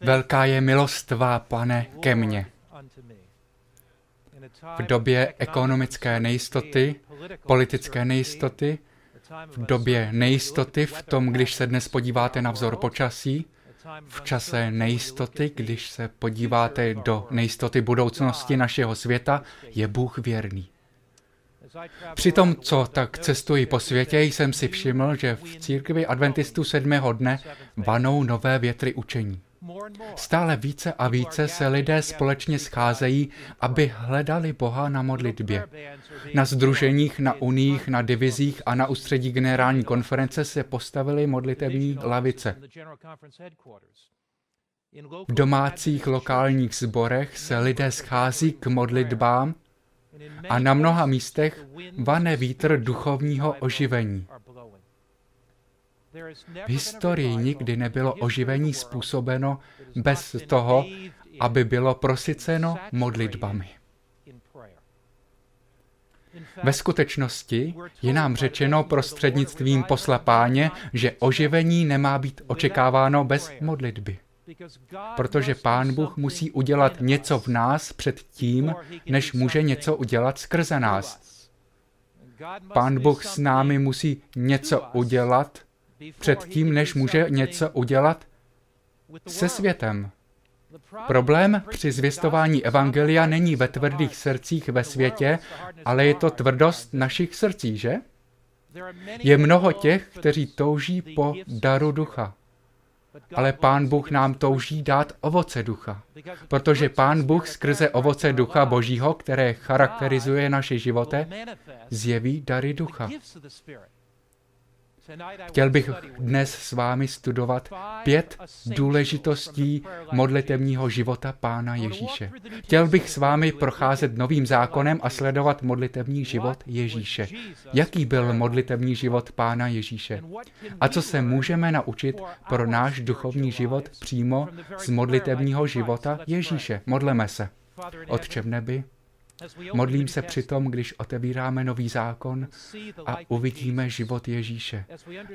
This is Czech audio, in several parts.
Velká je milost tvá, pane, ke mně. V době ekonomické nejistoty, politické nejistoty, v době nejistoty, v tom, když se dnes podíváte na vzor počasí, v čase nejistoty, když se podíváte do nejistoty budoucnosti našeho světa, je Bůh věrný. Při tom, co tak cestuji po světě, jsem si všiml, že v církvi adventistů sedmého dne vanou nové větry učení. Stále více a více se lidé společně scházejí, aby hledali Boha na modlitbě. Na združeních, na uních, na divizích a na ústředí generální konference se postavily modlitební lavice. V domácích lokálních zborech se lidé schází k modlitbám a na mnoha místech vane vítr duchovního oživení. V historii nikdy nebylo oživení způsobeno bez toho, aby bylo prosyceno modlitbami. Ve skutečnosti je nám řečeno prostřednictvím posla páně, že oživení nemá být očekáváno bez modlitby. Protože Pán Bůh musí udělat něco v nás před tím, než může něco udělat skrze nás. Pán Bůh s námi musí něco udělat před tím, než může něco udělat se světem. Problém při zvěstování Evangelia není ve tvrdých srdcích ve světě, ale je to tvrdost našich srdcí, že? Je mnoho těch, kteří touží po daru ducha. Ale Pán Bůh nám touží dát ovoce ducha. Protože Pán Bůh skrze ovoce ducha Božího, které charakterizuje naše životy, zjeví dary ducha. Chtěl bych dnes s vámi studovat pět důležitostí modlitevního života Pána Ježíše. Chtěl bych s vámi procházet novým zákonem a sledovat modlitevní život Ježíše. Jaký byl modlitevní život Pána Ježíše? A co se můžeme naučit pro náš duchovní život přímo z modlitevního života Ježíše? Modleme se. Otče v nebi, Modlím se přitom, když otevíráme nový zákon a uvidíme život Ježíše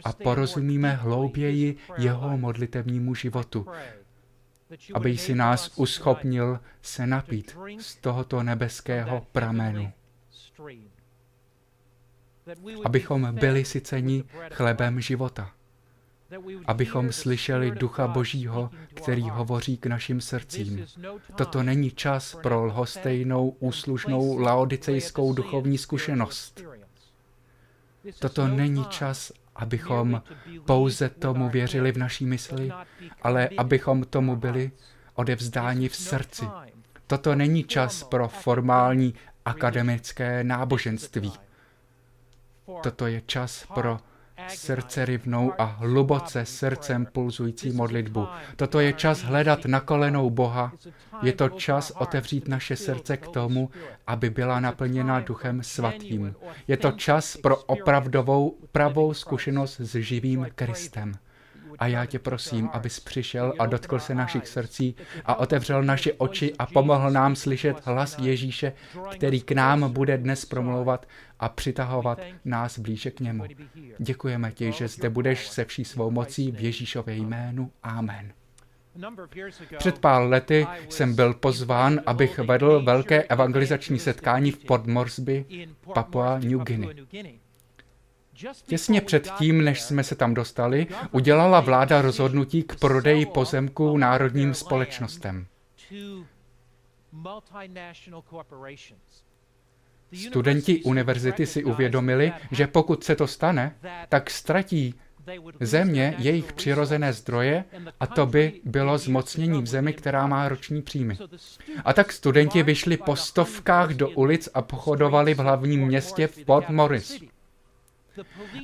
a porozumíme hlouběji jeho modlitevnímu životu, aby si nás uschopnil se napít z tohoto nebeského pramenu. Abychom byli syceni chlebem života abychom slyšeli Ducha Božího, který hovoří k našim srdcím. Toto není čas pro lhostejnou, úslužnou laodicejskou duchovní zkušenost. Toto není čas, abychom pouze tomu věřili v naší mysli, ale abychom tomu byli odevzdáni v srdci. Toto není čas pro formální akademické náboženství. Toto je čas pro srdce rivnou a hluboce srdcem pulzující modlitbu. Toto je čas hledat na kolenou Boha. Je to čas otevřít naše srdce k tomu, aby byla naplněna Duchem Svatým. Je to čas pro opravdovou pravou zkušenost s živým Kristem. A já tě prosím, abys přišel a dotkl se našich srdcí a otevřel naše oči a pomohl nám slyšet hlas Ježíše, který k nám bude dnes promlouvat a přitahovat nás blíže k němu. Děkujeme ti, že zde budeš se vší svou mocí v Ježíšově jménu. Amen. Před pár lety jsem byl pozván, abych vedl velké evangelizační setkání v Port Moresby, Papua New Guinea. Těsně předtím, než jsme se tam dostali, udělala vláda rozhodnutí k prodeji pozemků národním společnostem. Studenti univerzity si uvědomili, že pokud se to stane, tak ztratí země jejich přirozené zdroje a to by bylo zmocnění v zemi, která má roční příjmy. A tak studenti vyšli po stovkách do ulic a pochodovali v hlavním městě Port Morris.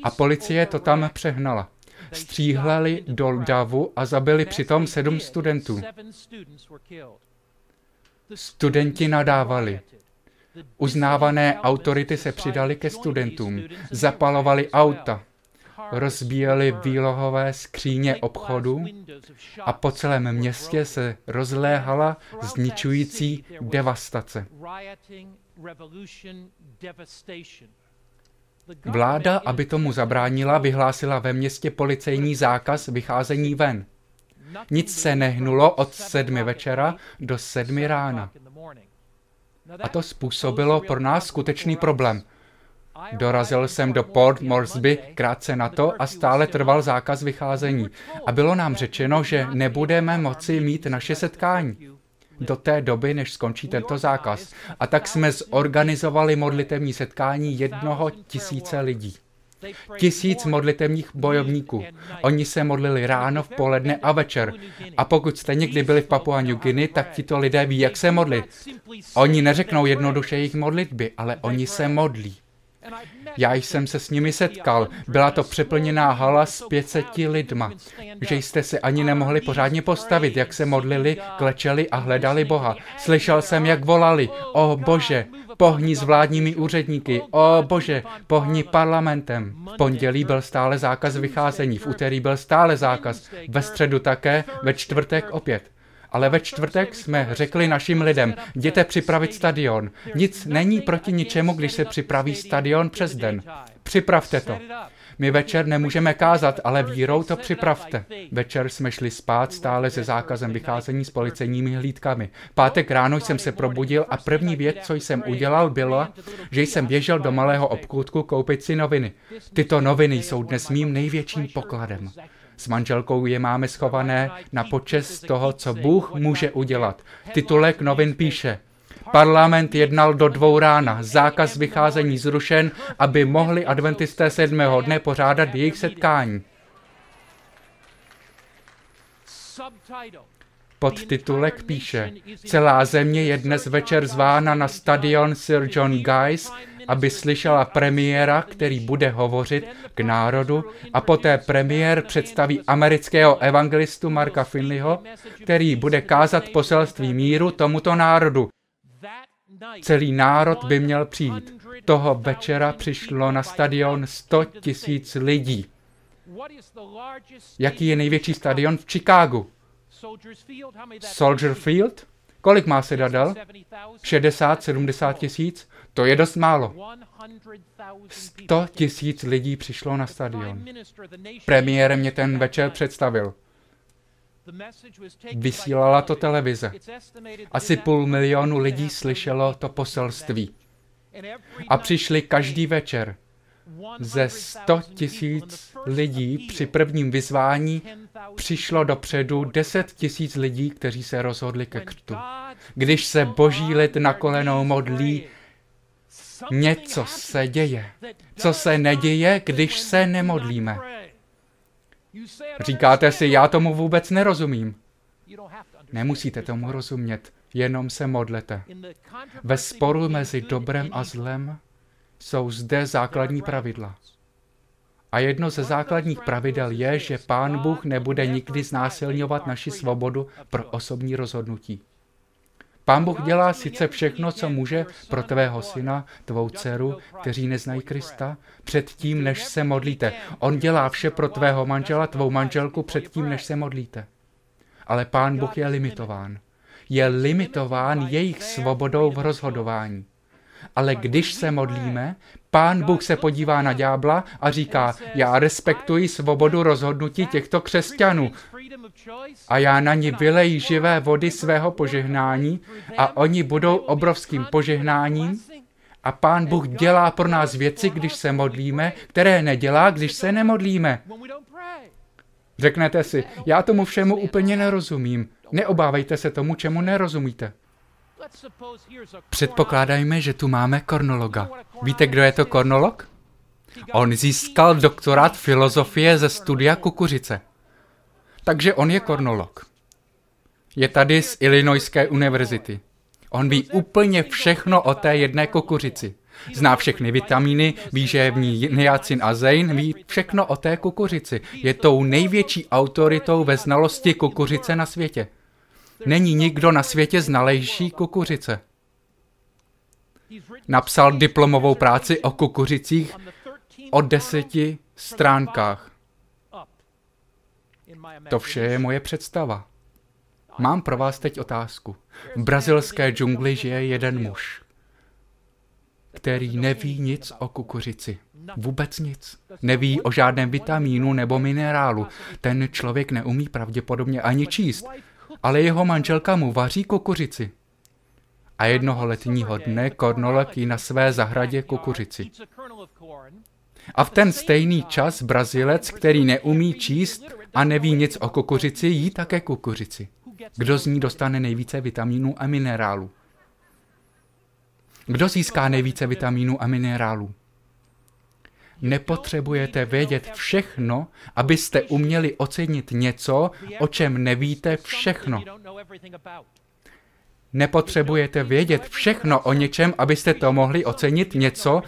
A policie to tam přehnala. Stříhleli do davu a zabili přitom sedm studentů. Studenti nadávali. Uznávané autority se přidali ke studentům, zapalovali auta, rozbíjeli výlohové skříně obchodu a po celém městě se rozléhala zničující devastace. Vláda, aby tomu zabránila, vyhlásila ve městě policejní zákaz vycházení ven. Nic se nehnulo od sedmi večera do sedmi rána. A to způsobilo pro nás skutečný problém. Dorazil jsem do Port Moresby krátce na to a stále trval zákaz vycházení. A bylo nám řečeno, že nebudeme moci mít naše setkání do té doby, než skončí tento zákaz. A tak jsme zorganizovali modlitevní setkání jednoho tisíce lidí. Tisíc modlitevních bojovníků. Oni se modlili ráno, v poledne a večer. A pokud jste někdy byli v Papua New Guinea, tak tito lidé ví, jak se modlit. Oni neřeknou jednoduše jejich modlitby, ale oni se modlí. Já jsem se s nimi setkal. Byla to přeplněná hala s 500 lidma. Že jste se ani nemohli pořádně postavit, jak se modlili, klečeli a hledali Boha. Slyšel jsem, jak volali, o Bože, pohni s vládními úředníky, o Bože, pohni parlamentem. V pondělí byl stále zákaz vycházení, v úterý byl stále zákaz, ve středu také, ve čtvrtek opět. Ale ve čtvrtek jsme řekli našim lidem, jděte připravit stadion. Nic není proti ničemu, když se připraví stadion přes den. Připravte to. My večer nemůžeme kázat, ale vírou to připravte. Večer jsme šli spát stále se zákazem vycházení s policejními hlídkami. Pátek ráno jsem se probudil a první věc, co jsem udělal, bylo, že jsem běžel do malého obkůdku koupit si noviny. Tyto noviny jsou dnes mým největším pokladem. S manželkou je máme schované na počest toho, co Bůh může udělat. Titulek novin píše, Parlament jednal do dvou rána, zákaz vycházení zrušen, aby mohli adventisté sedmého dne pořádat jejich setkání. Podtitulek píše, celá země je dnes večer zvána na stadion Sir John Guys, aby slyšela premiéra, který bude hovořit k národu a poté premiér představí amerického evangelistu Marka Finleyho, který bude kázat poselství míru tomuto národu. Celý národ by měl přijít. Toho večera přišlo na stadion 100 tisíc lidí. Jaký je největší stadion v Chicagu? Soldier Field? Kolik má sedadel? 60-70 tisíc? To je dost málo. 100 tisíc lidí přišlo na stadion. Premiér mě ten večer představil. Vysílala to televize. Asi půl milionu lidí slyšelo to poselství. A přišli každý večer. Ze 100 tisíc lidí při prvním vyzvání přišlo dopředu 10 tisíc lidí, kteří se rozhodli ke křtu. Když se boží lid na kolenou modlí, něco se děje. Co se neděje, když se nemodlíme? Říkáte si, já tomu vůbec nerozumím. Nemusíte tomu rozumět, jenom se modlete. Ve sporu mezi dobrem a zlem jsou zde základní pravidla. A jedno ze základních pravidel je, že Pán Bůh nebude nikdy znásilňovat naši svobodu pro osobní rozhodnutí. Pán Bůh dělá sice všechno, co může pro tvého syna, tvou dceru, kteří neznají Krista, předtím, než se modlíte. On dělá vše pro tvého manžela, tvou manželku předtím, než se modlíte. Ale Pán Bůh je limitován. Je limitován jejich svobodou v rozhodování. Ale když se modlíme, pán Bůh se podívá na ďábla a říká, já respektuji svobodu rozhodnutí těchto křesťanů a já na ní vylejí živé vody svého požehnání a oni budou obrovským požehnáním a pán Bůh dělá pro nás věci, když se modlíme, které nedělá, když se nemodlíme. Řeknete si, já tomu všemu úplně nerozumím. Neobávejte se tomu, čemu nerozumíte. Předpokládajme, že tu máme kornologa. Víte, kdo je to kornolog? On získal doktorát filozofie ze studia kukuřice. Takže on je kornolog. Je tady z Illinoiské univerzity. On ví úplně všechno o té jedné kukuřici. Zná všechny vitamíny, ví, že je v ní niacin a zein, ví všechno o té kukuřici. Je tou největší autoritou ve znalosti kukuřice na světě. Není nikdo na světě znalejší kukuřice. Napsal diplomovou práci o kukuřicích o deseti stránkách. To vše je moje představa. Mám pro vás teď otázku. V brazilské džungli žije jeden muž, který neví nic o kukuřici. Vůbec nic. Neví o žádném vitamínu nebo minerálu. Ten člověk neumí pravděpodobně ani číst. Ale jeho manželka mu vaří kukuřici. A jednoho letního dne Kornolek jí na své zahradě kukuřici. A v ten stejný čas Brazilec, který neumí číst a neví nic o kukuřici, jí také kukuřici. Kdo z ní dostane nejvíce vitamínů a minerálů? Kdo získá nejvíce vitamínů a minerálů? Nepotřebujete vědět všechno, abyste uměli ocenit něco, o čem nevíte všechno. Nepotřebujete vědět všechno o něčem, abyste to mohli ocenit něco,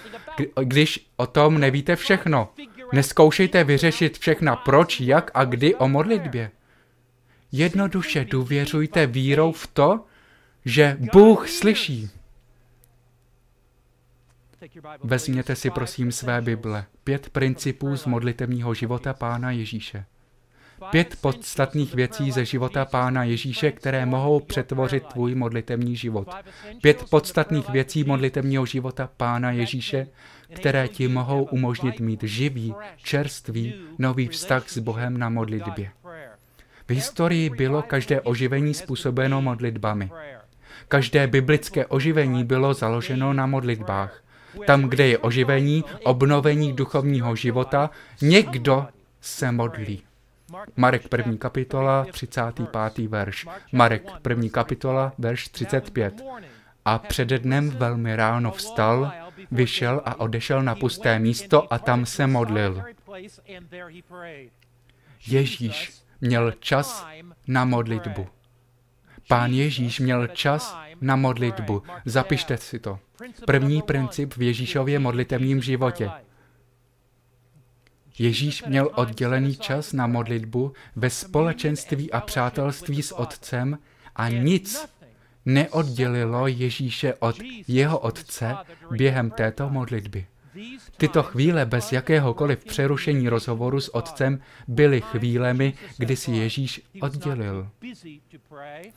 když o tom nevíte všechno. Neskoušejte vyřešit všechna proč, jak a kdy o modlitbě. Jednoduše důvěřujte vírou v to, že Bůh slyší. Vezměte si prosím své Bible. Pět principů z modlitevního života Pána Ježíše. Pět podstatných věcí ze života Pána Ježíše, které mohou přetvořit tvůj modlitevní život. Pět podstatných věcí modlitevního života Pána Ježíše, které ti mohou umožnit mít živý, čerstvý, nový vztah s Bohem na modlitbě. V historii bylo každé oživení způsobeno modlitbami. Každé biblické oživení bylo založeno na modlitbách. Tam, kde je oživení, obnovení duchovního života, někdo se modlí. Marek 1. kapitola, 35. verš. Marek 1. kapitola, verš 35. A přede dnem velmi ráno vstal, vyšel a odešel na pusté místo a tam se modlil. Ježíš měl čas na modlitbu. Pán Ježíš měl čas na modlitbu. Zapište si to. První princip v Ježíšově modlitevním životě. Ježíš měl oddělený čas na modlitbu ve společenství a přátelství s Otcem a nic neoddělilo Ježíše od jeho Otce během této modlitby. Tyto chvíle bez jakéhokoliv přerušení rozhovoru s otcem byly chvílemi, kdy si Ježíš oddělil.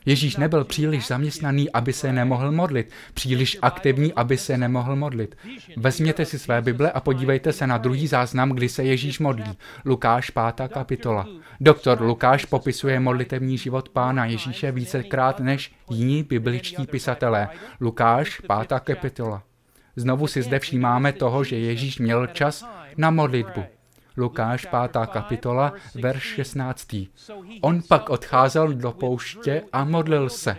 Ježíš nebyl příliš zaměstnaný, aby se nemohl modlit, příliš aktivní, aby se nemohl modlit. Vezměte si své Bible a podívejte se na druhý záznam, kdy se Ježíš modlí. Lukáš 5. kapitola. Doktor Lukáš popisuje modlitevní život pána Ježíše vícekrát než jiní bibličtí pisatelé. Lukáš 5. kapitola. Znovu si zde všímáme toho, že Ježíš měl čas na modlitbu. Lukáš 5. kapitola, verš 16. On pak odcházel do pouště a modlil se.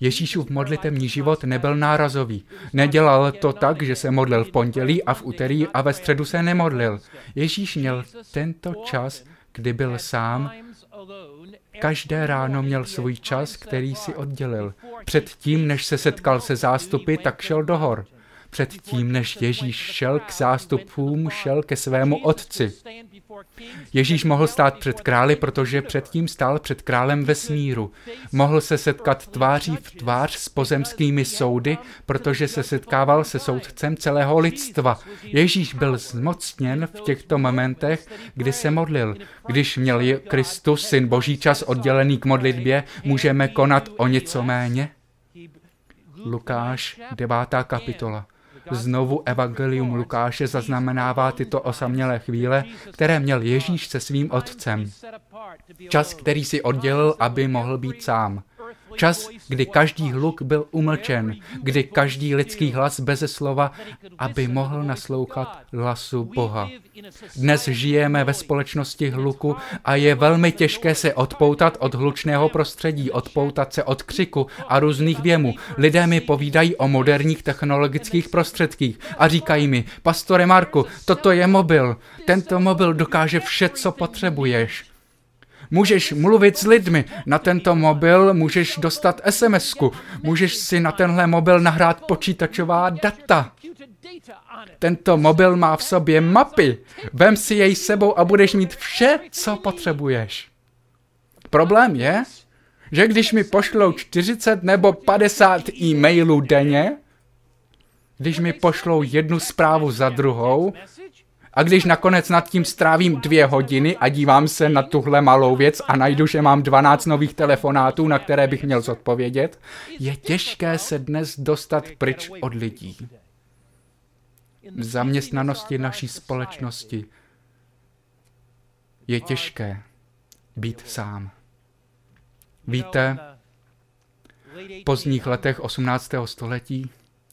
Ježíšův modlitevní život nebyl nárazový. Nedělal to tak, že se modlil v pondělí a v úterý a ve středu se nemodlil. Ježíš měl tento čas, kdy byl sám Každé ráno měl svůj čas, který si oddělil. Předtím, než se setkal se zástupy, tak šel do hor. Předtím, než Ježíš šel k zástupům, šel ke svému otci. Ježíš mohl stát před králi, protože předtím stál před králem vesmíru. Mohl se setkat tváří v tvář s pozemskými soudy, protože se setkával se soudcem celého lidstva. Ježíš byl zmocněn v těchto momentech, kdy se modlil. Když měl Kristus, syn Boží, čas oddělený k modlitbě, můžeme konat o něco méně? Lukáš, devátá kapitola. Znovu Evangelium Lukáše zaznamenává tyto osamělé chvíle, které měl Ježíš se svým otcem. Čas, který si oddělil, aby mohl být sám. Čas, kdy každý hluk byl umlčen, kdy každý lidský hlas beze slova, aby mohl naslouchat hlasu Boha. Dnes žijeme ve společnosti hluku a je velmi těžké se odpoutat od hlučného prostředí, odpoutat se od křiku a různých věmů. Lidé mi povídají o moderních technologických prostředcích a říkají mi, pastore Marku, toto je mobil. Tento mobil dokáže vše, co potřebuješ. Můžeš mluvit s lidmi. Na tento mobil můžeš dostat sms -ku. Můžeš si na tenhle mobil nahrát počítačová data. Tento mobil má v sobě mapy. Vem si jej sebou a budeš mít vše, co potřebuješ. Problém je, že když mi pošlou 40 nebo 50 e-mailů denně, když mi pošlou jednu zprávu za druhou, A když nakonec nad tím strávím dvě hodiny a dívám se na tuhle malou věc a najdu, že mám 12 nových telefonátů, na které bych měl zodpovědět, je těžké se dnes dostat pryč od lidí. V zaměstnanosti naší společnosti je těžké být sám. Víte, v pozdních letech 18. století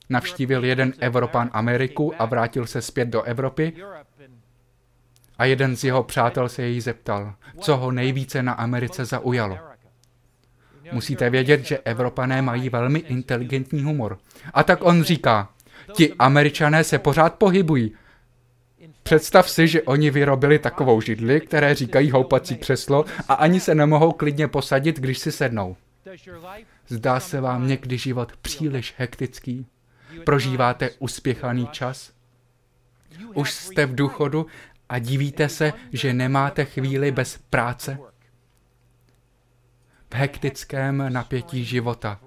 navštívil jeden Evropan Ameriku a vrátil se zpět do Evropy a jeden z jeho přátel se jej zeptal, co ho nejvíce na Americe zaujalo. Musíte vědět, že Evropané mají velmi inteligentní humor. A tak on říká, ti Američané se pořád pohybují. Představ si, že oni vyrobili takovou židli, které říkají houpací křeslo a ani se nemohou klidně posadit, když si sednou. Zdá se vám někdy život příliš hektický? Prožíváte uspěchaný čas? Už jste v důchodu a divíte se, že nemáte chvíli bez práce? V hektickém napětí života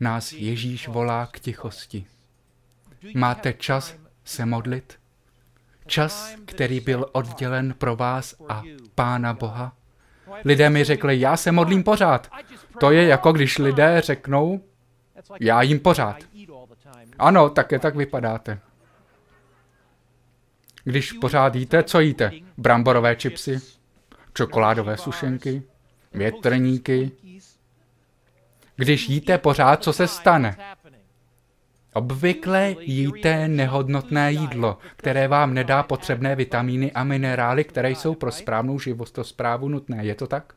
nás Ježíš volá k tichosti. Máte čas se modlit? Čas, který byl oddělen pro vás a Pána Boha? Lidé mi řekli, já se modlím pořád. To je jako když lidé řeknou, já jim pořád. Ano, také tak vypadáte. Když pořád jíte, co jíte? Bramborové čipsy, čokoládové sušenky, větrníky. Když jíte pořád, co se stane? Obvykle jíte nehodnotné jídlo, které vám nedá potřebné vitamíny a minerály, které jsou pro správnou životosprávu nutné. Je to tak?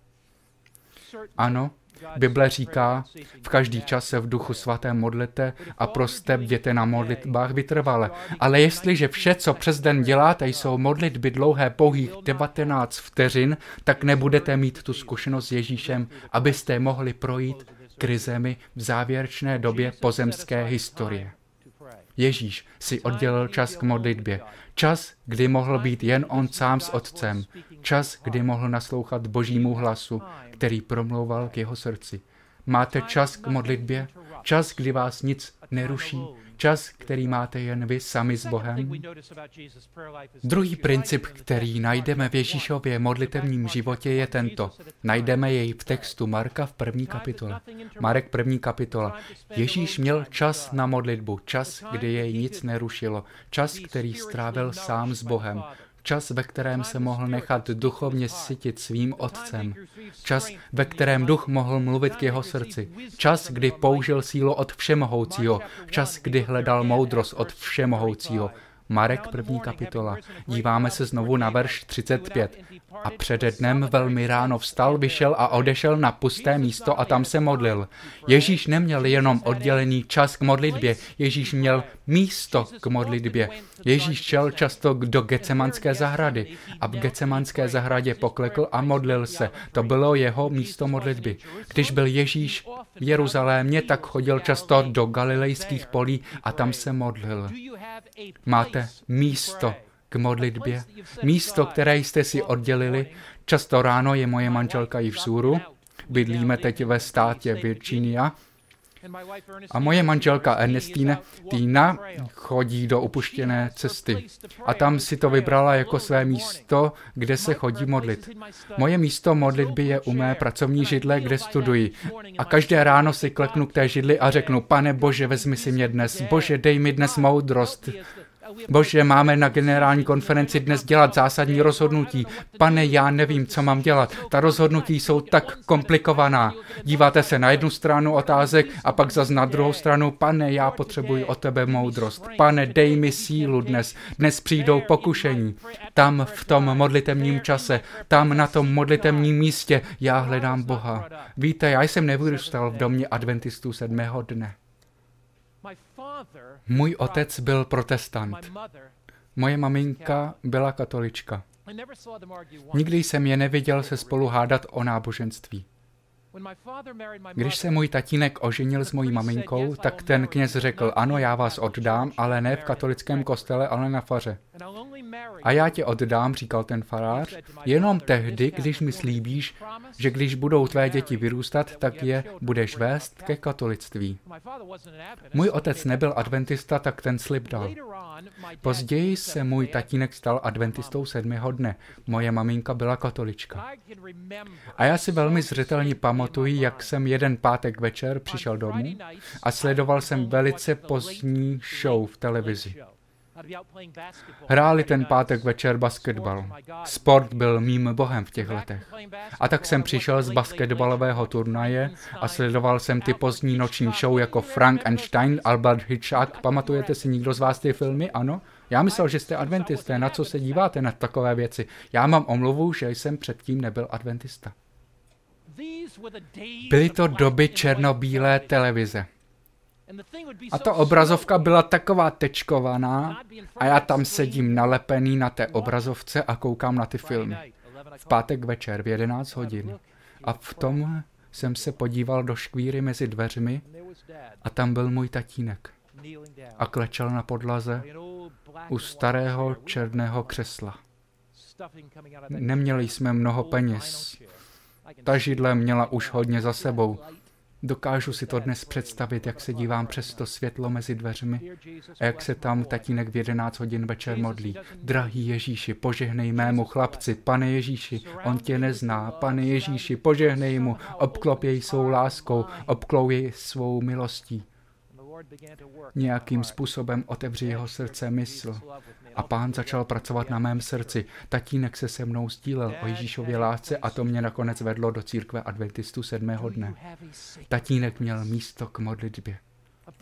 Ano, Bible říká, v každý čas se v duchu svatém modlete a proste bděte na modlitbách vytrvale. Ale jestliže vše, co přes den děláte, jsou modlitby dlouhé pouhých 19 vteřin, tak nebudete mít tu zkušenost s Ježíšem, abyste mohli projít krizemi v závěrečné době pozemské historie. Ježíš si oddělil čas k modlitbě. Čas, kdy mohl být jen on sám s otcem. Čas, kdy mohl naslouchat božímu hlasu, který promlouval k jeho srdci. Máte čas k modlitbě? Čas, kdy vás nic neruší? Čas, který máte jen vy sami s Bohem? Druhý princip, který najdeme v Ježíšově modlitevním životě, je tento. Najdeme jej v textu Marka v první kapitole. Marek první kapitola. Ježíš měl čas na modlitbu, čas, kdy jej nic nerušilo, čas, který strávil sám s Bohem, Čas, ve kterém se mohl nechat duchovně sytit svým otcem. Čas, ve kterém duch mohl mluvit k jeho srdci. Čas, kdy použil sílu od všemohoucího. Čas, kdy hledal moudrost od všemohoucího. Marek první kapitola. Díváme se znovu na verš 35. A přede dnem velmi ráno vstal, vyšel a odešel na pusté místo a tam se modlil. Ježíš neměl jenom oddělený čas k modlitbě, Ježíš měl místo k modlitbě. Ježíš šel často do Gecemanské zahrady a v Gecemanské zahradě poklekl a modlil se. To bylo jeho místo modlitby. Když byl Ježíš v Jeruzalémě, tak chodil často do galilejských polí a tam se modlil. Máte místo k modlitbě, místo, které jste si oddělili. Často ráno je moje manželka i v bydlíme teď ve státě Virginia, a moje manželka Ernestine Týna chodí do opuštěné cesty. A tam si to vybrala jako své místo, kde se chodí modlit. Moje místo modlitby je u mé pracovní židle, kde studuji. A každé ráno si kleknu k té židli a řeknu, pane Bože, vezmi si mě dnes. Bože, dej mi dnes moudrost. Bože, máme na generální konferenci dnes dělat zásadní rozhodnutí. Pane, já nevím, co mám dělat. Ta rozhodnutí jsou tak komplikovaná. Díváte se na jednu stranu otázek a pak zase na druhou stranu. Pane, já potřebuji od tebe moudrost. Pane, dej mi sílu dnes. Dnes přijdou pokušení. Tam v tom modlitevním čase, tam na tom modlitevním místě já hledám Boha. Víte, já jsem nevyrůstal v domě adventistů sedmého dne. Můj otec byl protestant. Moje maminka byla katolička. Nikdy jsem je neviděl se spolu hádat o náboženství. Když se můj tatínek oženil s mojí maminkou, tak ten kněz řekl, ano, já vás oddám, ale ne v katolickém kostele, ale na faře. A já tě oddám, říkal ten farář, jenom tehdy, když mi slíbíš, že když budou tvé děti vyrůstat, tak je budeš vést ke katolictví. Můj otec nebyl adventista, tak ten slib dal. Později se můj tatínek stal adventistou sedmého dne. Moje maminka byla katolička. A já si velmi zřetelně pamatuji, jak jsem jeden pátek večer přišel domů a sledoval jsem velice pozdní show v televizi. Hráli ten pátek večer basketbal. Sport byl mým bohem v těch letech. A tak jsem přišel z basketbalového turnaje a sledoval jsem ty pozdní noční show jako Frank Einstein, Albert Hitchcock. Pamatujete si někdo z vás ty filmy? Ano? Já myslel, že jste adventisté. Na co se díváte na takové věci? Já mám omluvu, že jsem předtím nebyl adventista. Byly to doby černobílé televize. A ta obrazovka byla taková tečkovaná a já tam sedím nalepený na té obrazovce a koukám na ty filmy. V pátek večer v 11 hodin. A v tom jsem se podíval do škvíry mezi dveřmi a tam byl můj tatínek. A klečel na podlaze u starého černého křesla. Neměli jsme mnoho peněz. Ta židle měla už hodně za sebou Dokážu si to dnes představit, jak se dívám přes to světlo mezi dveřmi a jak se tam tatínek v 11 hodin večer modlí. Drahý Ježíši, požehnej mému chlapci, pane Ježíši, on tě nezná, pane Ježíši, požehnej mu, obklop jej svou láskou, obklou jej svou milostí. Nějakým způsobem otevři jeho srdce mysl. A pán začal pracovat na mém srdci. Tatínek se se mnou sdílel o Ježíšově lásce a to mě nakonec vedlo do církve adventistů sedmého dne. Tatínek měl místo k modlitbě.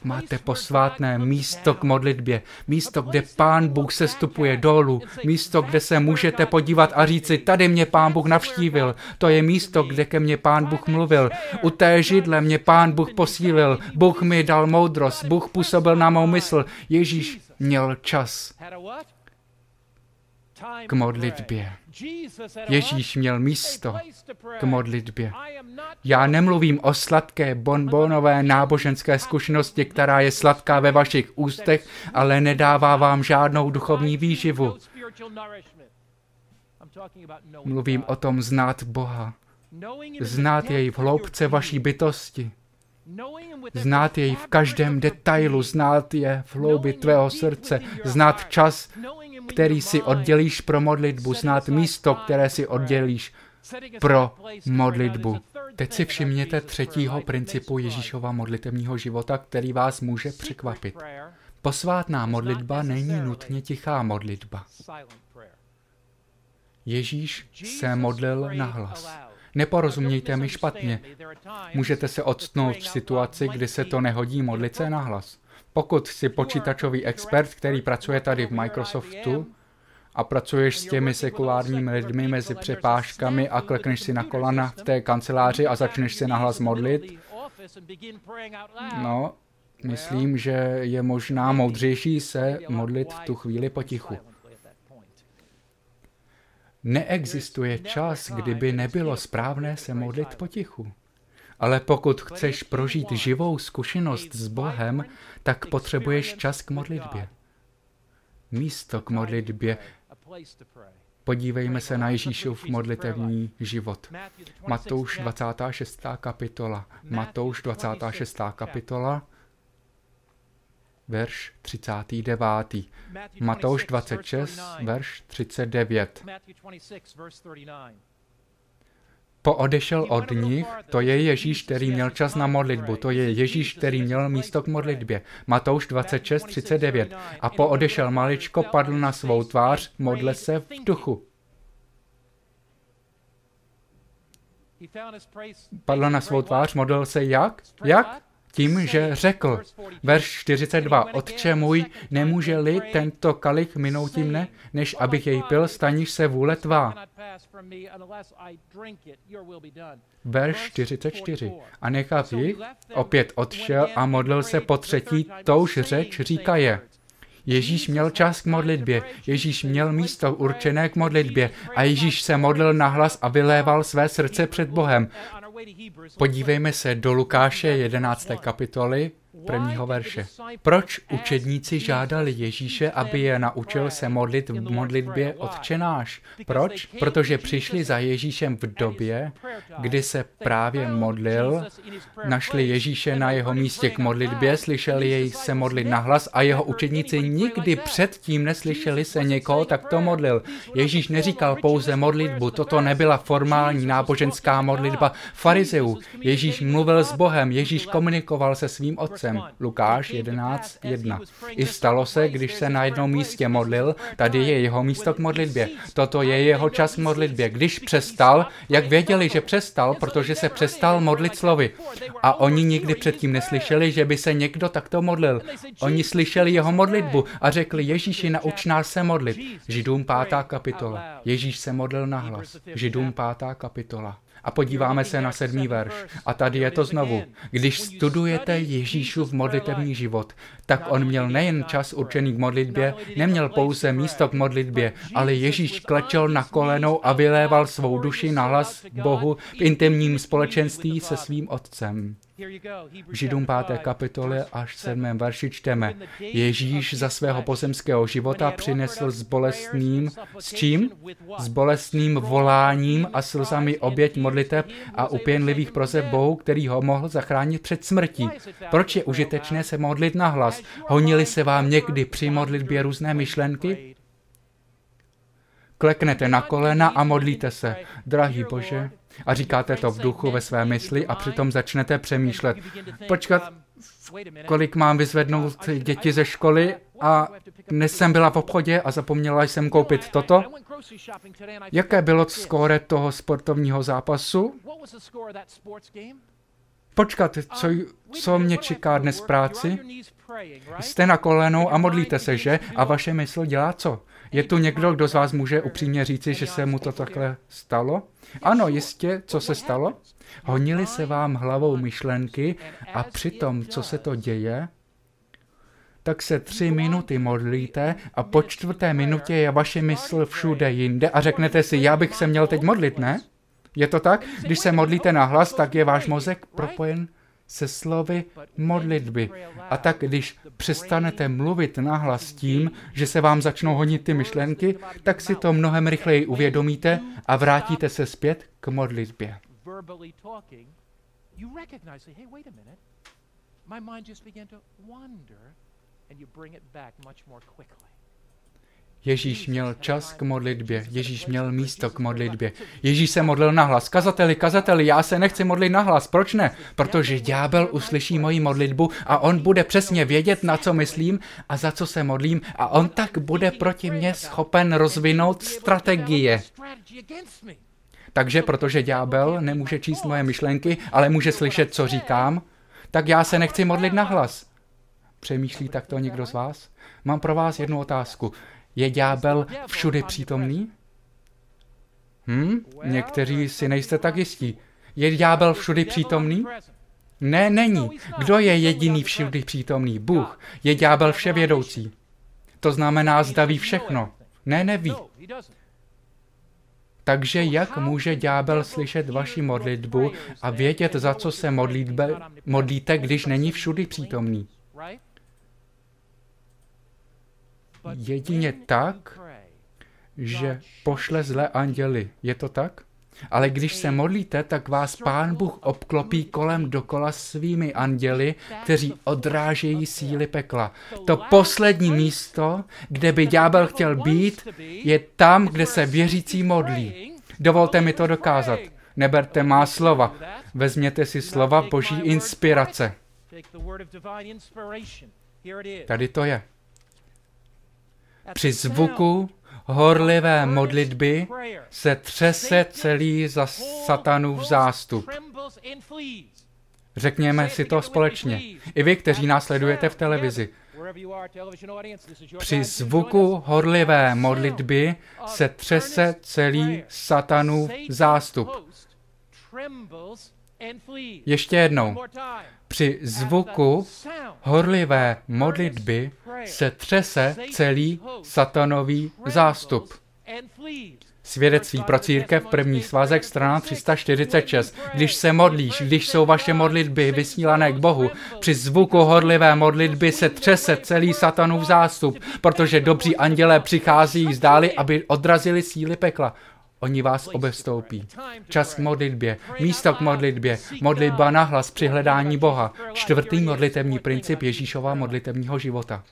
Máte posvátné místo k modlitbě, místo, kde Pán Bůh se stupuje dolů, místo, kde se můžete podívat a říci, tady mě Pán Bůh navštívil, to je místo, kde ke mně Pán Bůh mluvil, u té židle mě Pán Bůh posílil, Bůh mi dal moudrost, Bůh působil na mou mysl, Ježíš měl čas k modlitbě. Ježíš měl místo k modlitbě. Já nemluvím o sladké bonbonové náboženské zkušenosti, která je sladká ve vašich ústech, ale nedává vám žádnou duchovní výživu. Mluvím o tom znát Boha, znát jej v hloubce vaší bytosti, znát jej v každém detailu, znát je v hloubi tvého srdce, znát čas, který si oddělíš pro modlitbu, znát místo, které si oddělíš pro modlitbu. Teď si všimněte třetího principu Ježíšova modlitevního života, který vás může překvapit. Posvátná modlitba není nutně tichá modlitba. Ježíš se modlil na hlas. Neporozumějte mi špatně. Můžete se odstnout v situaci, kdy se to nehodí modlit se na hlas. Pokud jsi počítačový expert, který pracuje tady v Microsoftu a pracuješ s těmi sekulárními lidmi mezi přepážkami a klekneš si na kolana v té kanceláři a začneš se nahlas modlit, no, myslím, že je možná moudřejší se modlit v tu chvíli potichu. Neexistuje čas, kdyby nebylo správné se modlit potichu. Ale pokud chceš prožít živou zkušenost s Bohem, tak potřebuješ čas k modlitbě. Místo k modlitbě. Podívejme se na Ježíšův modlitevní život. Matouš 26. kapitola. Matouš 26. kapitola, verš 39. Matouš 26, verš 39 poodešel od nich, to je Ježíš, který měl čas na modlitbu, to je Ježíš, který měl místo k modlitbě. Matouš 26, 39. A poodešel maličko, padl na svou tvář, modle se v duchu. Padl na svou tvář, modlil se jak? Jak? Tím, že řekl, verš 42, Otče můj, nemůže-li tento kalich minout mne, než abych jej pil, staniš se vůle tvá. Verš 44. A necháv jich, opět odšel a modlil se po třetí, touž řeč říká je. Ježíš měl čas k modlitbě, Ježíš měl místo určené k modlitbě a Ježíš se modlil nahlas a vyléval své srdce před Bohem. Podívejme se do Lukáše 11. kapitoly, prvního verše. Proč učedníci žádali Ježíše, aby je naučil se modlit v modlitbě Otčenáš? Proč? Protože přišli za Ježíšem v době, kdy se právě modlil, našli Ježíše na jeho místě k modlitbě, slyšeli jej se modlit nahlas a jeho učedníci nikdy předtím neslyšeli se někoho takto modlil. Ježíš neříkal pouze modlitbu, toto nebyla formální náboženská modlitba farizeů. Ježíš mluvil s Bohem, Ježíš komunikoval se svým otcem otcem. Lukáš 11.1. I stalo se, když se na jednom místě modlil, tady je jeho místo k modlitbě. Toto je jeho čas k modlitbě. Když přestal, jak věděli, že přestal, protože se přestal modlit slovy. A oni nikdy předtím neslyšeli, že by se někdo takto modlil. Oni slyšeli jeho modlitbu a řekli, Ježíši, nauč nás se modlit. Židům pátá kapitola. Ježíš se modlil nahlas. Židům pátá kapitola. A podíváme se na sedmý verš. A tady je to znovu. Když studujete Ježíšův modlitevní život, tak on měl nejen čas určený k modlitbě, neměl pouze místo k modlitbě, ale Ježíš klečel na kolenou a vyléval svou duši na hlas Bohu v intimním společenství se svým otcem. V Židům 5. kapitole až 7. verši čteme, Ježíš za svého pozemského života přinesl s bolestným, s čím? S bolestným voláním a slzami oběť modliteb a upěnlivých prozeb Bohu, který ho mohl zachránit před smrtí. Proč je užitečné se modlit na hlas? Honili se vám někdy při modlitbě různé myšlenky? Kleknete na kolena a modlíte se. Drahý Bože, a říkáte to v duchu ve své mysli a přitom začnete přemýšlet. Počkat, kolik mám vyzvednout děti ze školy a dnes jsem byla v obchodě a zapomněla jsem koupit toto. Jaké bylo skóre toho sportovního zápasu? Počkat, co, co mě čeká dnes práci? Jste na kolenou a modlíte se, že? A vaše mysl dělá co? Je tu někdo, kdo z vás může upřímně říci, že se mu to takhle stalo? Ano, jistě, co se stalo? Honili se vám hlavou myšlenky a přitom, co se to děje, tak se tři minuty modlíte a po čtvrté minutě je vaše mysl všude jinde a řeknete si, já bych se měl teď modlit, ne? Je to tak? Když se modlíte na hlas, tak je váš mozek propojen se slovy modlitby. A tak, když přestanete mluvit nahlas tím, že se vám začnou honit ty myšlenky, tak si to mnohem rychleji uvědomíte a vrátíte se zpět k modlitbě. And you bring it back much more quickly. Ježíš měl čas k modlitbě, Ježíš měl místo k modlitbě. Ježíš se modlil nahlas. Kazateli, kazateli, já se nechci modlit nahlas. Proč ne? Protože ďábel uslyší moji modlitbu a on bude přesně vědět, na co myslím a za co se modlím a on tak bude proti mně schopen rozvinout strategie. Takže protože ďábel nemůže číst moje myšlenky, ale může slyšet, co říkám, tak já se nechci modlit nahlas. Přemýšlí takto někdo z vás? Mám pro vás jednu otázku. Je ďábel všude přítomný? Hm? Někteří si nejste tak jistí. Je ďábel všude přítomný? Ne, není. Kdo je jediný všude přítomný? Bůh. Je ďábel vševědoucí. To znamená, zdaví všechno. Ne, neví. Takže jak může ďábel slyšet vaši modlitbu a vědět, za co se modlíte když není všudy přítomný? Jedině tak, že pošle zlé anděly. Je to tak? Ale když se modlíte, tak vás Pán Bůh obklopí kolem dokola svými anděly, kteří odrážejí síly pekla. To poslední místo, kde by ďábel chtěl být, je tam, kde se věřící modlí. Dovolte mi to dokázat. Neberte má slova. Vezměte si slova boží inspirace. Tady to je. Při zvuku horlivé modlitby se třese celý za satanův zástup. Řekněme si to společně. I vy, kteří následujete v televizi. Při zvuku horlivé modlitby se třese celý satanův zástup. Ještě jednou. Při zvuku horlivé modlitby se třese celý satanový zástup. Svědectví pro církev, první svazek, strana 346. Když se modlíš, když jsou vaše modlitby vysílané k Bohu, při zvuku horlivé modlitby se třese celý satanův zástup, protože dobří andělé přichází zdáli, aby odrazili síly pekla. Oni vás obevstoupí. Čas k modlitbě, místo k modlitbě, modlitba nahlas při hledání Boha. Čtvrtý modlitevní princip Ježíšova modlitevního života.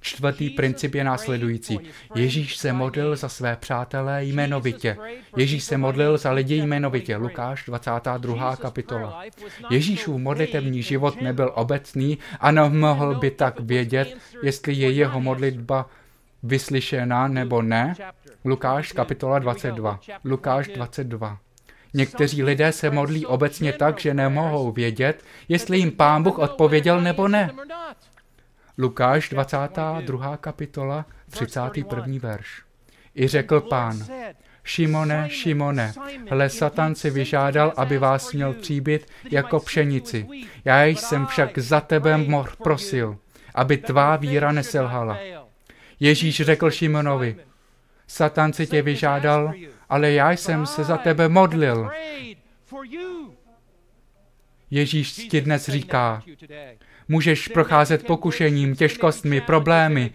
Čtvrtý princip je následující. Ježíš se modlil za své přátelé jmenovitě. Ježíš se modlil za lidi jmenovitě. Lukáš 22. kapitola. Ježíšův modlitevní život nebyl obecný a nemohl by tak vědět, jestli je jeho modlitba vyslyšená nebo ne. Lukáš kapitola 22. Lukáš 22. Někteří lidé se modlí obecně tak, že nemohou vědět, jestli jim pán Bůh odpověděl nebo ne. Lukáš 22. kapitola, 31. verš. I řekl pán, Šimone, Šimone, hle Satan si vyžádal, aby vás měl příbyt jako pšenici. Já jsem však za tebe mor prosil, aby tvá víra neselhala. Ježíš řekl Šimonovi, Satan si tě vyžádal, ale já jsem se za tebe modlil. Ježíš ti dnes říká, Můžeš procházet pokušením, těžkostmi, problémy,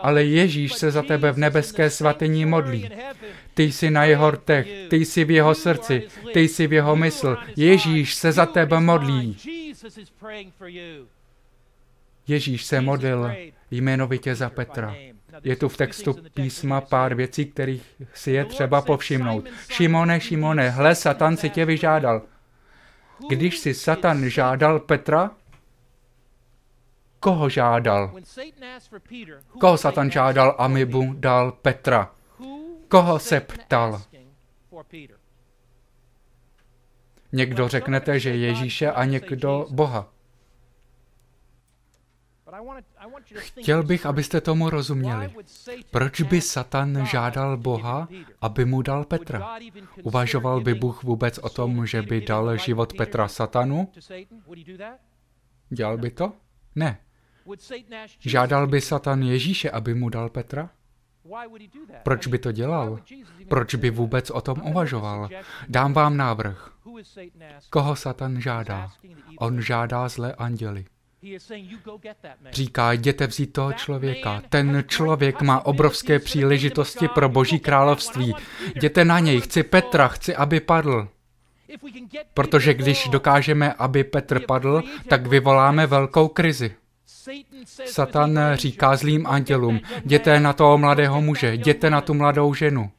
ale Ježíš se za tebe v nebeské svatyni modlí. Ty jsi na jeho rtech, ty jsi v jeho srdci, ty jsi v jeho mysl. Ježíš se za tebe modlí. Ježíš se modlil jmenovitě za Petra. Je tu v textu písma pár věcí, kterých si je třeba povšimnout. Šimone, Šimone, hle, Satan si tě vyžádal. Když si Satan žádal Petra, koho žádal? Koho Satan žádal, aby mu dal Petra? Koho se ptal? Někdo řeknete, že Ježíše a někdo Boha. Chtěl bych, abyste tomu rozuměli. Proč by Satan žádal Boha, aby mu dal Petra? Uvažoval by Bůh vůbec o tom, že by dal život Petra Satanu? Dělal by to? Ne. Žádal by Satan Ježíše, aby mu dal Petra? Proč by to dělal? Proč by vůbec o tom uvažoval? Dám vám návrh. Koho Satan žádá? On žádá zlé anděly. Říká, jděte vzít toho člověka. Ten člověk má obrovské příležitosti pro boží království. Jděte na něj, chci Petra, chci, aby padl. Protože když dokážeme, aby Petr padl, tak vyvoláme velkou krizi. Satan říká zlým andělům, jděte na toho mladého muže, jděte na tu mladou ženu.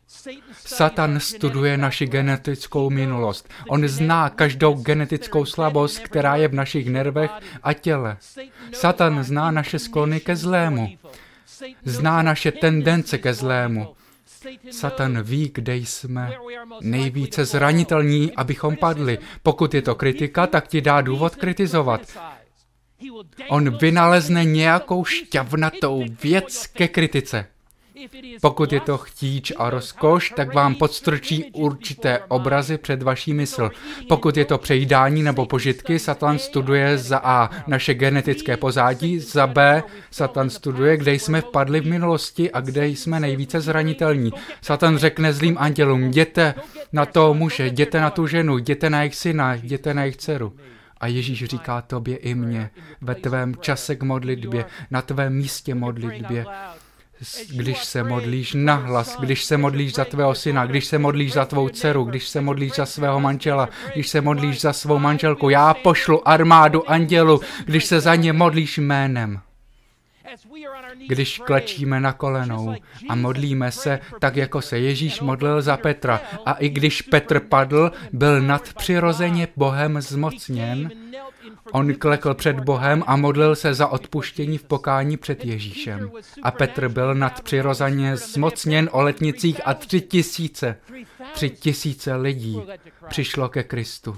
Satan studuje naši genetickou minulost. On zná každou genetickou slabost, která je v našich nervech a těle. Satan zná naše sklony ke zlému. Zná naše tendence ke zlému. Satan ví, kde jsme nejvíce zranitelní, abychom padli. Pokud je to kritika, tak ti dá důvod kritizovat. On vynalezne nějakou šťavnatou věc ke kritice. Pokud je to chtíč a rozkoš, tak vám podstrčí určité obrazy před vaší mysl. Pokud je to přejídání nebo požitky, Satan studuje za A naše genetické pozádí, za B Satan studuje, kde jsme vpadli v minulosti a kde jsme nejvíce zranitelní. Satan řekne zlým andělům, jděte na to muže, jděte na tu ženu, jděte na jejich syna, jděte na jejich dceru. A Ježíš říká tobě i mně, ve tvém čase k modlitbě, na tvém místě modlitbě, když se modlíš nahlas, když se modlíš za tvého syna, když se modlíš za tvou dceru, když se modlíš za svého manžela, když se modlíš za svou manželku, já pošlu armádu andělu, když se za ně modlíš jménem. Když klečíme na kolenou a modlíme se tak, jako se Ježíš modlil za Petra. A i když Petr padl, byl nadpřirozeně Bohem zmocněn, On klekl před Bohem a modlil se za odpuštění v pokání před Ježíšem. A Petr byl nadpřirozeně zmocněn o letnicích a tři tisíce tři tisíce lidí přišlo ke Kristu.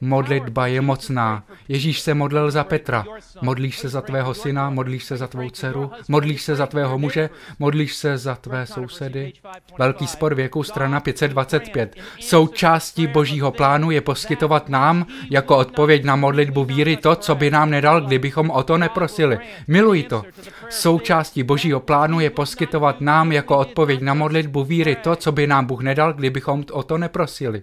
Modlitba je mocná. Ježíš se modlil za Petra. Modlíš se za tvého syna, modlíš se za tvou dceru, modlíš se za tvého muže, modlíš se za tvé sousedy. Velký spor věku, strana 525. Součástí božího plánu je poskytovat nám jako odpověď na modlitbu víry to, co by nám nedal, kdybychom o to neprosili. Miluji to. Součástí božího plánu je poskytovat nám jako odpověď na modlitbu víry to, co by nám Bůh nedal, kdybychom o to neprosili.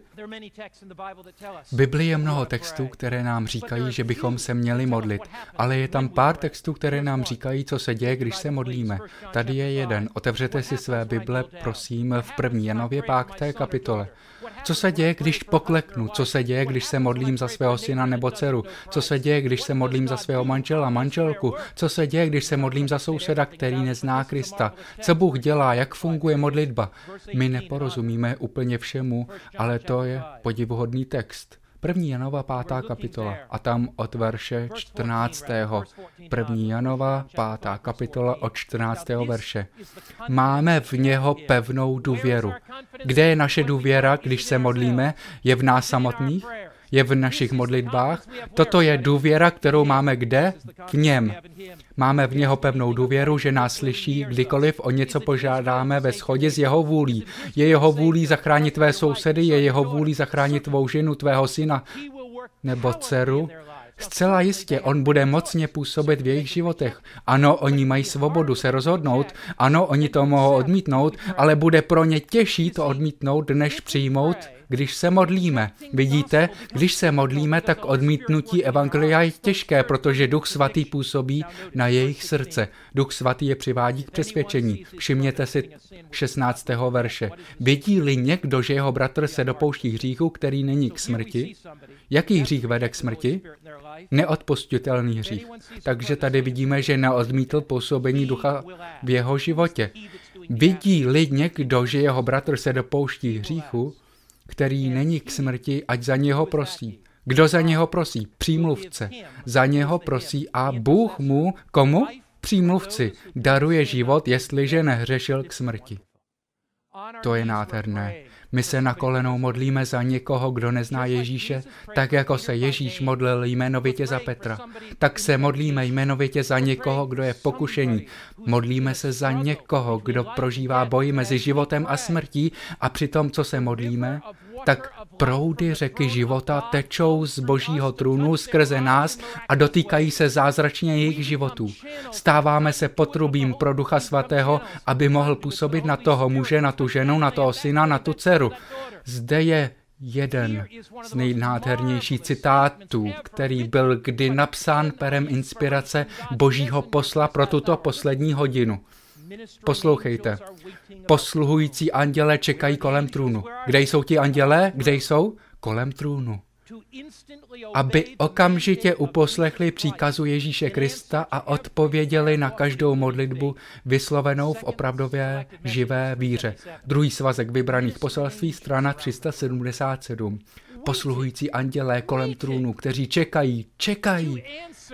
V Biblii je mnoho textů, které nám říkají, že bychom se měli modlit, ale je tam pár textů, které nám říkají, co se děje, když se modlíme. Tady je jeden. Otevřete si své Bible, prosím, v první Janově páté kapitole. Co se děje, když pokleknu? Co se děje, když se modlím za svého syna nebo dceru? Co se děje, když se modlím za svého manžela, manželku? Co se děje, když se modlím za souseda, který nezná Krista? Co Bůh dělá? Jak funguje modlitba? My neporozumíme úplně všemu, ale to je podivuhodný text. První Janova pátá kapitola a tam od verše 14. První Janova pátá kapitola od 14. verše. Máme v něho pevnou důvěru. Kde je naše důvěra, když se modlíme? Je v nás samotných? Je v našich modlitbách. Toto je důvěra, kterou máme kde? V něm. Máme v něho pevnou důvěru, že nás slyší, kdykoliv o něco požádáme ve shodě s jeho vůlí. Je jeho vůlí zachránit tvé sousedy, je jeho vůlí zachránit tvou ženu, tvého syna nebo dceru. Zcela jistě, on bude mocně působit v jejich životech. Ano, oni mají svobodu se rozhodnout, ano, oni to mohou odmítnout, ale bude pro ně těžší to odmítnout, než přijmout když se modlíme. Vidíte, když se modlíme, tak odmítnutí evangelia je těžké, protože Duch Svatý působí na jejich srdce. Duch Svatý je přivádí k přesvědčení. Všimněte si 16. verše. Vidí-li někdo, že jeho bratr se dopouští hříchu, který není k smrti? Jaký hřích vede k smrti? Neodpustitelný hřích. Takže tady vidíme, že neodmítl působení ducha v jeho životě. Vidí-li někdo, že jeho bratr se dopouští hříchu, který není k smrti, ať za něho prosí. Kdo za něho prosí? Přímluvce. Za něho prosí a Bůh mu, komu? Přímluvci, daruje život, jestliže nehřešil k smrti. To je nádherné. My se na kolenou modlíme za někoho, kdo nezná Ježíše, tak jako se Ježíš modlil jmenovitě za Petra. Tak se modlíme jmenovitě za někoho, kdo je pokušení. Modlíme se za někoho, kdo prožívá boj mezi životem a smrtí a při tom, co se modlíme, tak proudy řeky života tečou z božího trůnu skrze nás a dotýkají se zázračně jejich životů. Stáváme se potrubím pro Ducha Svatého, aby mohl působit na toho muže, na tu ženu, na toho syna, na tu dceru. Zde je jeden z nejnádhernějších citátů, který byl kdy napsán perem inspirace božího posla pro tuto poslední hodinu. Poslouchejte. Posluhující anděle čekají kolem trůnu. Kde jsou ti anděle? Kde jsou? Kolem trůnu. Aby okamžitě uposlechli příkazu Ježíše Krista a odpověděli na každou modlitbu vyslovenou v opravdové živé víře. Druhý svazek vybraných poselství, strana 377 posluhující andělé kolem trůnu, kteří čekají, čekají,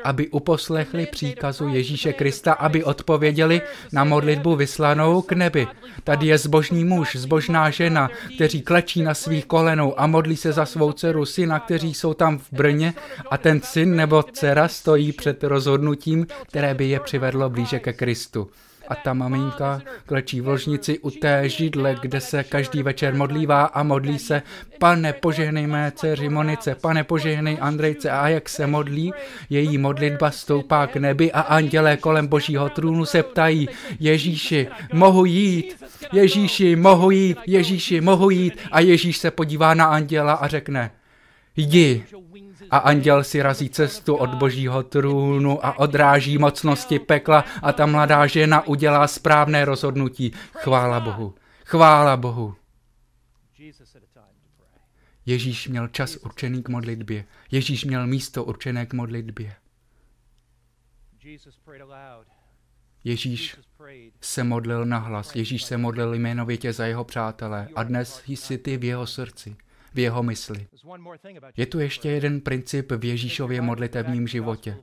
aby uposlechli příkazu Ježíše Krista, aby odpověděli na modlitbu vyslanou k nebi. Tady je zbožný muž, zbožná žena, kteří klečí na svých kolenou a modlí se za svou dceru, syna, kteří jsou tam v Brně a ten syn nebo dcera stojí před rozhodnutím, které by je přivedlo blíže ke Kristu a ta maminka klečí v ložnici u té židle, kde se každý večer modlívá a modlí se, pane požehnej mé dceři Monice, pane požehnej Andrejce. A jak se modlí, její modlitba stoupá k nebi a andělé kolem božího trůnu se ptají, Ježíši, mohu jít, Ježíši, mohu jít, Ježíši, mohu jít? A Ježíš se podívá na anděla a řekne, jdi a anděl si razí cestu od božího trůnu a odráží mocnosti pekla a ta mladá žena udělá správné rozhodnutí. Chvála Bohu. Chvála Bohu. Ježíš měl čas určený k modlitbě. Ježíš měl místo určené k modlitbě. Ježíš se modlil na hlas. Ježíš se modlil jmenovitě za jeho přátelé a dnes jsi ty v jeho srdci v jeho mysli. Je tu ještě jeden princip v Ježíšově modlitevním životě.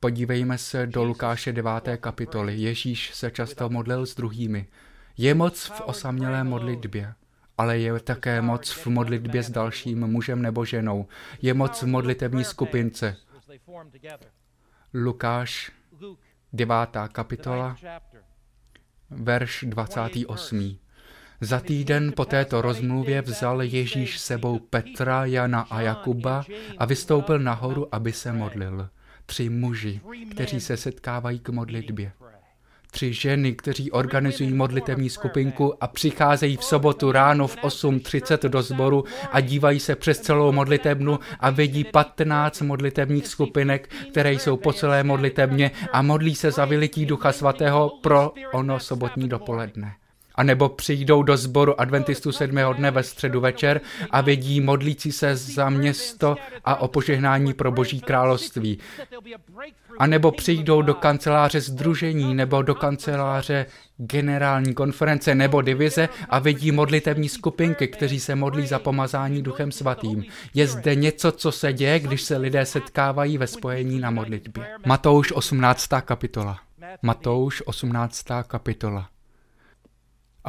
Podívejme se do Lukáše 9. kapitoly. Ježíš se často modlil s druhými. Je moc v osamělé modlitbě, ale je také moc v modlitbě s dalším mužem nebo ženou. Je moc v modlitební skupince. Lukáš, 9. kapitola, verš 28. Za týden po této rozmluvě vzal Ježíš sebou Petra, Jana a Jakuba a vystoupil nahoru, aby se modlil. Tři muži, kteří se setkávají k modlitbě. Tři ženy, kteří organizují modlitevní skupinku a přicházejí v sobotu ráno v 8.30 do sboru a dívají se přes celou modlitebnu a vidí 15 modlitevních skupinek, které jsou po celé modlitebně a modlí se za vylití Ducha Svatého pro ono sobotní dopoledne. A nebo přijdou do sboru adventistů sedmého dne ve středu večer a vidí modlící se za město a o požehnání pro boží království. A nebo přijdou do kanceláře združení nebo do kanceláře generální konference nebo divize a vidí modlitevní skupinky, kteří se modlí za pomazání duchem svatým. Je zde něco, co se děje, když se lidé setkávají ve spojení na modlitbě. Matouš 18. kapitola. Matouš 18. kapitola.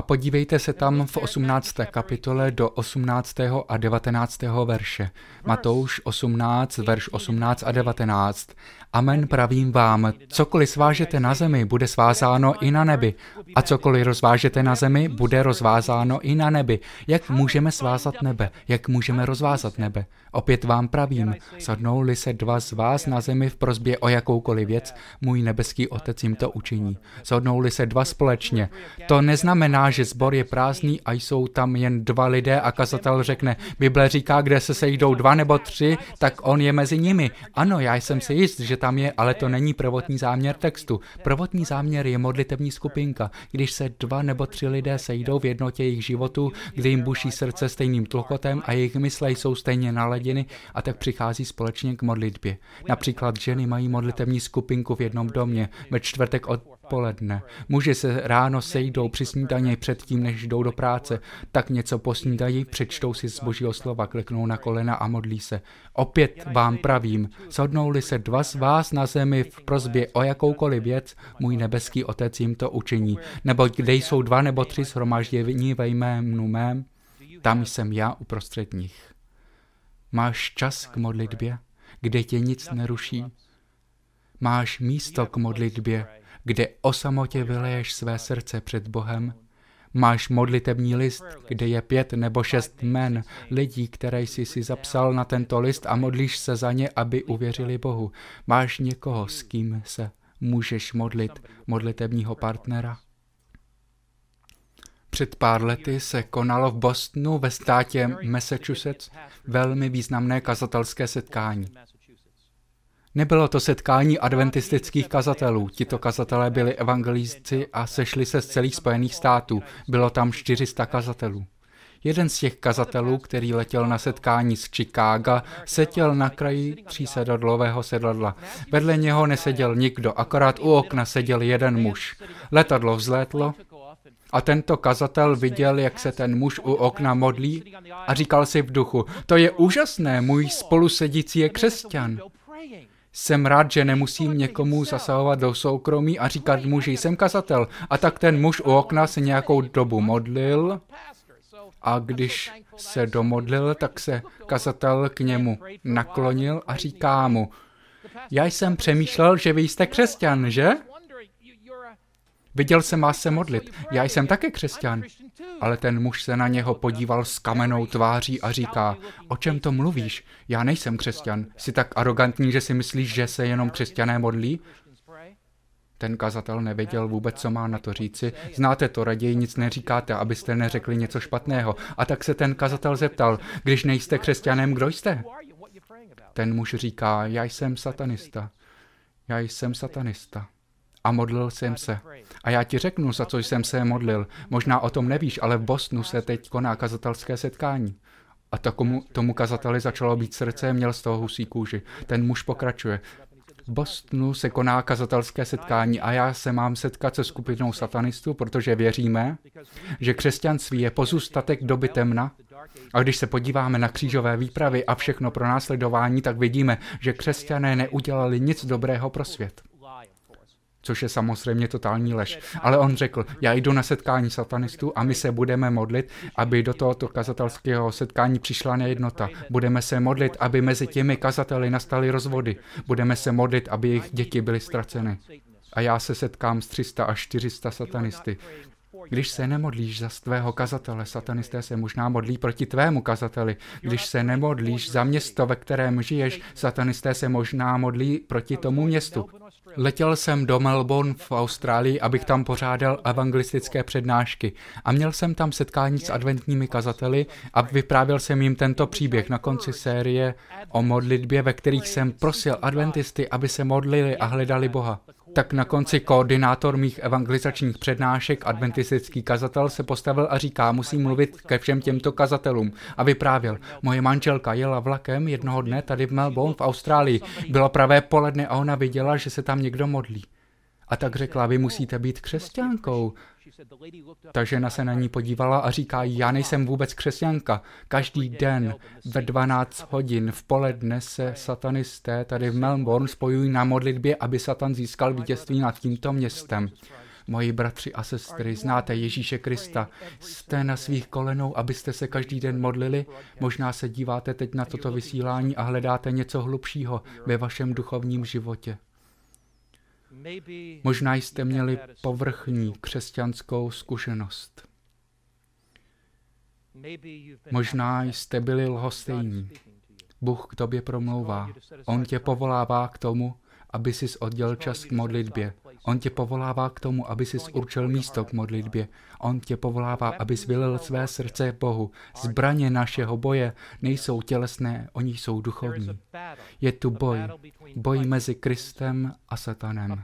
A podívejte se tam v 18. kapitole do 18. a 19. verše. Matouš 18, verš 18 a 19. Amen pravím vám, cokoliv svážete na zemi, bude svázáno i na nebi. A cokoliv rozvážete na zemi, bude rozvázáno i na nebi. Jak můžeme svázat nebe? Jak můžeme rozvázat nebe? Opět vám pravím, sadnou-li se dva z vás na zemi v prozbě o jakoukoliv věc, můj nebeský otec jim to učiní. Shodnou-li se dva společně. To neznamená, že zbor je prázdný a jsou tam jen dva lidé a kazatel řekne, Bible říká, kde se sejdou dva nebo tři, tak on je mezi nimi. Ano, já jsem si jist, že tam je, ale to není prvotní záměr textu. Prvotní záměr je modlitební skupinka, když se dva nebo tři lidé sejdou v jednotě jejich životů, kdy jim buší srdce stejným tlukotem a jejich mysle jsou stejně naladiny a tak přichází společně k modlitbě. Například ženy mají modlitební skupinku v jednom domě ve čtvrtek od odpoledne. Muži se ráno sejdou při snídaně předtím, než jdou do práce, tak něco posnídají, přečtou si z božího slova, kleknou na kolena a modlí se. Opět vám pravím, shodnou-li se dva z vás na zemi v prozbě o jakoukoliv věc, můj nebeský otec jim to učiní. Nebo kde jsou dva nebo tři shromaždění ve jménu mém, tam jsem já uprostřed nich. Máš čas k modlitbě, kde tě nic neruší? Máš místo k modlitbě, kde o samotě vyleješ své srdce před Bohem. Máš modlitební list, kde je pět nebo šest men lidí, které jsi si zapsal na tento list a modlíš se za ně, aby uvěřili Bohu. Máš někoho, s kým se můžeš modlit, modlitebního partnera? Před pár lety se konalo v Bostonu ve státě Massachusetts velmi významné kazatelské setkání. Nebylo to setkání adventistických kazatelů. Tito kazatelé byli evangelístci a sešli se z celých Spojených států. Bylo tam 400 kazatelů. Jeden z těch kazatelů, který letěl na setkání z Chicaga, seděl na kraji třísedadlového sedadla. Vedle něho neseděl nikdo, akorát u okna seděl jeden muž. Letadlo vzlétlo a tento kazatel viděl, jak se ten muž u okna modlí a říkal si v duchu, to je úžasné, můj spolusedící je křesťan. Jsem rád, že nemusím někomu zasahovat do soukromí a říkat mu, že jsem kazatel. A tak ten muž u okna se nějakou dobu modlil a když se domodlil, tak se kazatel k němu naklonil a říká mu, já jsem přemýšlel, že vy jste křesťan, že? Viděl jsem vás se modlit. Já jsem také křesťan. Ale ten muž se na něho podíval s kamenou tváří a říká, o čem to mluvíš? Já nejsem křesťan. Jsi tak arrogantní, že si myslíš, že se jenom křesťané modlí? Ten kazatel nevěděl vůbec, co má na to říci. Znáte to, raději nic neříkáte, abyste neřekli něco špatného. A tak se ten kazatel zeptal, když nejste křesťanem, kdo jste? Ten muž říká, já jsem satanista. Já jsem satanista a modlil jsem se. A já ti řeknu, za co jsem se modlil. Možná o tom nevíš, ale v Bosnu se teď koná kazatelské setkání. A tomu, tomu kazateli začalo být srdce, měl z toho husí kůži. Ten muž pokračuje. V Bostonu se koná kazatelské setkání a já se mám setkat se skupinou satanistů, protože věříme, že křesťanství je pozůstatek doby temna a když se podíváme na křížové výpravy a všechno pro následování, tak vidíme, že křesťané neudělali nic dobrého pro svět. Což je samozřejmě totální lež. Ale on řekl, já jdu na setkání satanistů a my se budeme modlit, aby do tohoto kazatelského setkání přišla nejednota. Budeme se modlit, aby mezi těmi kazateli nastaly rozvody. Budeme se modlit, aby jejich děti byly ztraceny. A já se setkám s 300 až 400 satanisty. Když se nemodlíš za svého kazatele, satanisté se možná modlí proti tvému kazateli. Když se nemodlíš za město, ve kterém žiješ, satanisté se možná modlí proti tomu městu. Letěl jsem do Melbourne v Austrálii, abych tam pořádal evangelistické přednášky a měl jsem tam setkání s adventními kazateli a vyprávěl jsem jim tento příběh na konci série o modlitbě, ve kterých jsem prosil adventisty, aby se modlili a hledali Boha. Tak na konci koordinátor mých evangelizačních přednášek, adventistický kazatel, se postavil a říká, musím mluvit ke všem těmto kazatelům. A vyprávěl, moje manželka jela vlakem jednoho dne tady v Melbourne v Austrálii. Bylo pravé poledne a ona viděla, že se tam někdo modlí. A tak řekla, vy musíte být křesťankou. Ta žena se na ní podívala a říká, já nejsem vůbec křesťanka. Každý den ve 12 hodin v poledne se satanisté tady v Melbourne spojují na modlitbě, aby Satan získal vítězství nad tímto městem. Moji bratři a sestry, znáte Ježíše Krista. Jste na svých kolenou, abyste se každý den modlili? Možná se díváte teď na toto vysílání a hledáte něco hlubšího ve vašem duchovním životě. Možná jste měli povrchní křesťanskou zkušenost. Možná jste byli lhostejní. Bůh k tobě promlouvá. On tě povolává k tomu, aby jsi oddělil čas k modlitbě. On tě povolává k tomu, aby jsi určil místo k modlitbě. On tě povolává, aby vylil své srdce Bohu. Zbraně našeho boje nejsou tělesné, oni jsou duchovní. Je tu boj. Boj mezi Kristem a Satanem.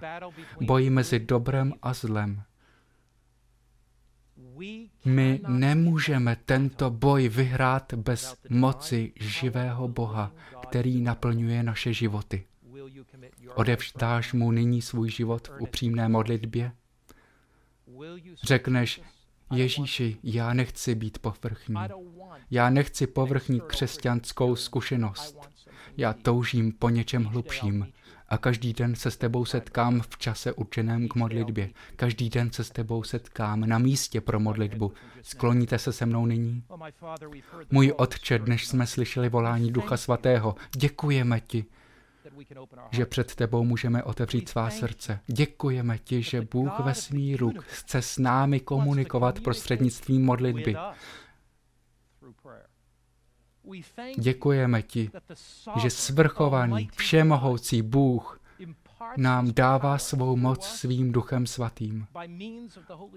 Boj mezi dobrem a zlem. My nemůžeme tento boj vyhrát bez moci živého Boha, který naplňuje naše životy. Odevštáš mu nyní svůj život v upřímné modlitbě? Řekneš, Ježíši, já nechci být povrchní. Já nechci povrchní křesťanskou zkušenost. Já toužím po něčem hlubším. A každý den se s tebou setkám v čase určeném k modlitbě. Každý den se s tebou setkám na místě pro modlitbu. Skloníte se se mnou nyní? Můj Otče, dnes jsme slyšeli volání Ducha Svatého. Děkujeme ti, že před tebou můžeme otevřít svá srdce. Děkujeme ti, že Bůh ve smíru chce s námi komunikovat prostřednictvím modlitby. Děkujeme ti, že svrchovaný, všemohoucí Bůh nám dává svou moc svým duchem svatým.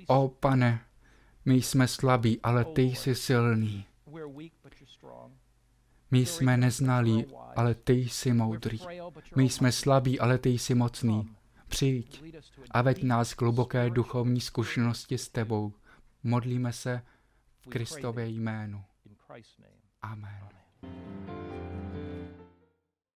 O pane, my jsme slabí, ale ty jsi silný. My jsme neznalí, ale ty jsi moudrý. My jsme slabí, ale ty jsi mocný. Přijď a veď nás k hluboké duchovní zkušenosti s tebou. Modlíme se v Kristově jménu. Amen.